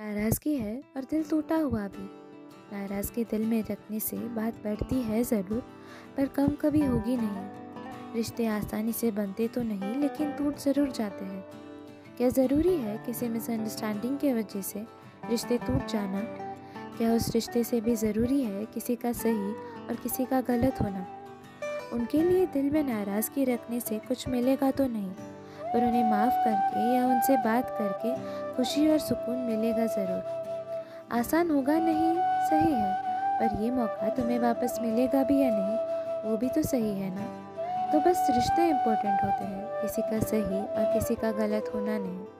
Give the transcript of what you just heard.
नाराज़गी है और दिल टूटा हुआ भी। नाराज़गी दिल में रखने से बात बढ़ती है ज़रूर, पर कम कभी होगी नहीं। रिश्ते आसानी से बनते तो नहीं, लेकिन टूट ज़रूर जाते हैं। क्या ज़रूरी है किसी मिसअंडरस्टैंडिंग की वजह से रिश्ते टूट जाना? क्या उस रिश्ते से भी ज़रूरी है किसी का सही और किसी का गलत होना? उनके लिए दिल में नाराज़गी रखने से कुछ मिलेगा तो नहीं। पर उन्हें माफ़ करके या उनसे बात करके खुशी और सुकून मिलेगा ज़रूर। आसान होगा नहीं, सही है, पर ये मौका तुम्हें वापस मिलेगा भी या नहीं, वो भी तो सही है ना? तो बस रिश्ते इम्पोर्टेंट होते हैं, किसी का सही और किसी का गलत होना नहीं।